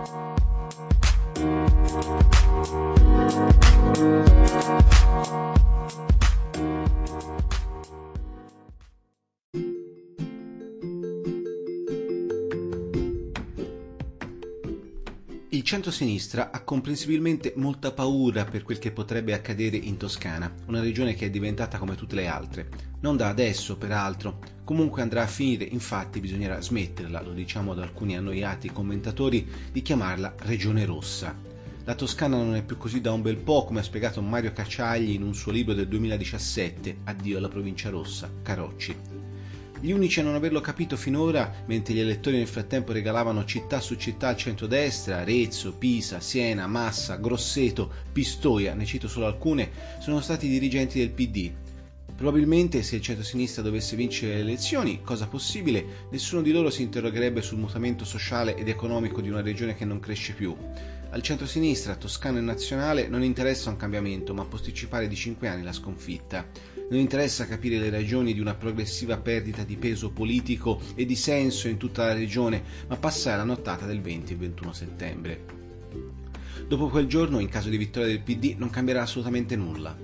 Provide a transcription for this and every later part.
Thank you. Il centro-sinistra ha comprensibilmente molta paura per quel che potrebbe accadere in Toscana, una regione che è diventata come tutte le altre. Non da adesso, peraltro. Comunque andrà a finire, infatti bisognerà smetterla, lo diciamo ad alcuni annoiati commentatori, di chiamarla Regione Rossa. La Toscana non è più così da un bel po', come ha spiegato Mario Cacciagli in un suo libro del 2017, Addio alla provincia rossa, Carocci. Gli unici a non averlo capito finora, mentre gli elettori nel frattempo regalavano città su città al centro-destra, Arezzo, Pisa, Siena, Massa, Grosseto, Pistoia, ne cito solo alcune, sono stati i dirigenti del PD. Probabilmente se il centro-sinistra dovesse vincere le elezioni, cosa possibile, nessuno di loro si interrogherebbe sul mutamento sociale ed economico di una regione che non cresce più. Al centro-sinistra, toscano e nazionale, non interessa un cambiamento, ma posticipare di 5 anni la sconfitta. Non interessa capire le ragioni di una progressiva perdita di peso politico e di senso in tutta la regione, ma passare la nottata del 20 e 21 settembre. Dopo quel giorno, in caso di vittoria del PD, non cambierà assolutamente nulla.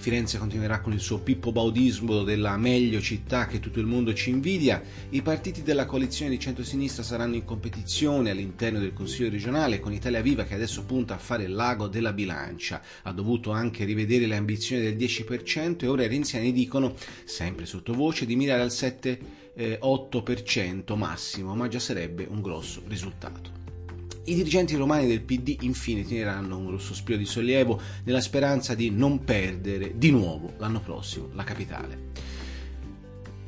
Firenze continuerà con il suo pippo baudismo della meglio città che tutto il mondo ci invidia, i partiti della coalizione di centrosinistra saranno in competizione all'interno del Consiglio regionale con Italia Viva che adesso punta a fare il lago della bilancia, ha dovuto anche rivedere le ambizioni del 10% e ora i renziani dicono, sempre sottovoce, di mirare al 7-8% massimo, ma già sarebbe un grosso risultato. I dirigenti romani del PD infine tireranno un sospiro di sollievo nella speranza di non perdere di nuovo l'anno prossimo la capitale.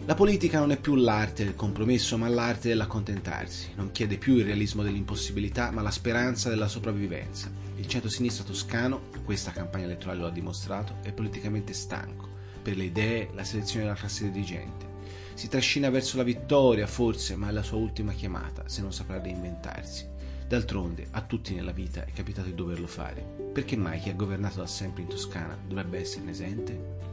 La politica non è più l'arte del compromesso, ma l'arte dell'accontentarsi. Non chiede più il realismo dell'impossibilità, ma la speranza della sopravvivenza. Il centro-sinistra toscano, questa campagna elettorale lo ha dimostrato, è politicamente stanco per le idee, la selezione della classe dirigente. Si trascina verso la vittoria, forse, ma è la sua ultima chiamata, se non saprà reinventarsi. D'altronde, a tutti nella vita è capitato di doverlo fare. Perché mai chi ha governato da sempre in Toscana dovrebbe esserne esente?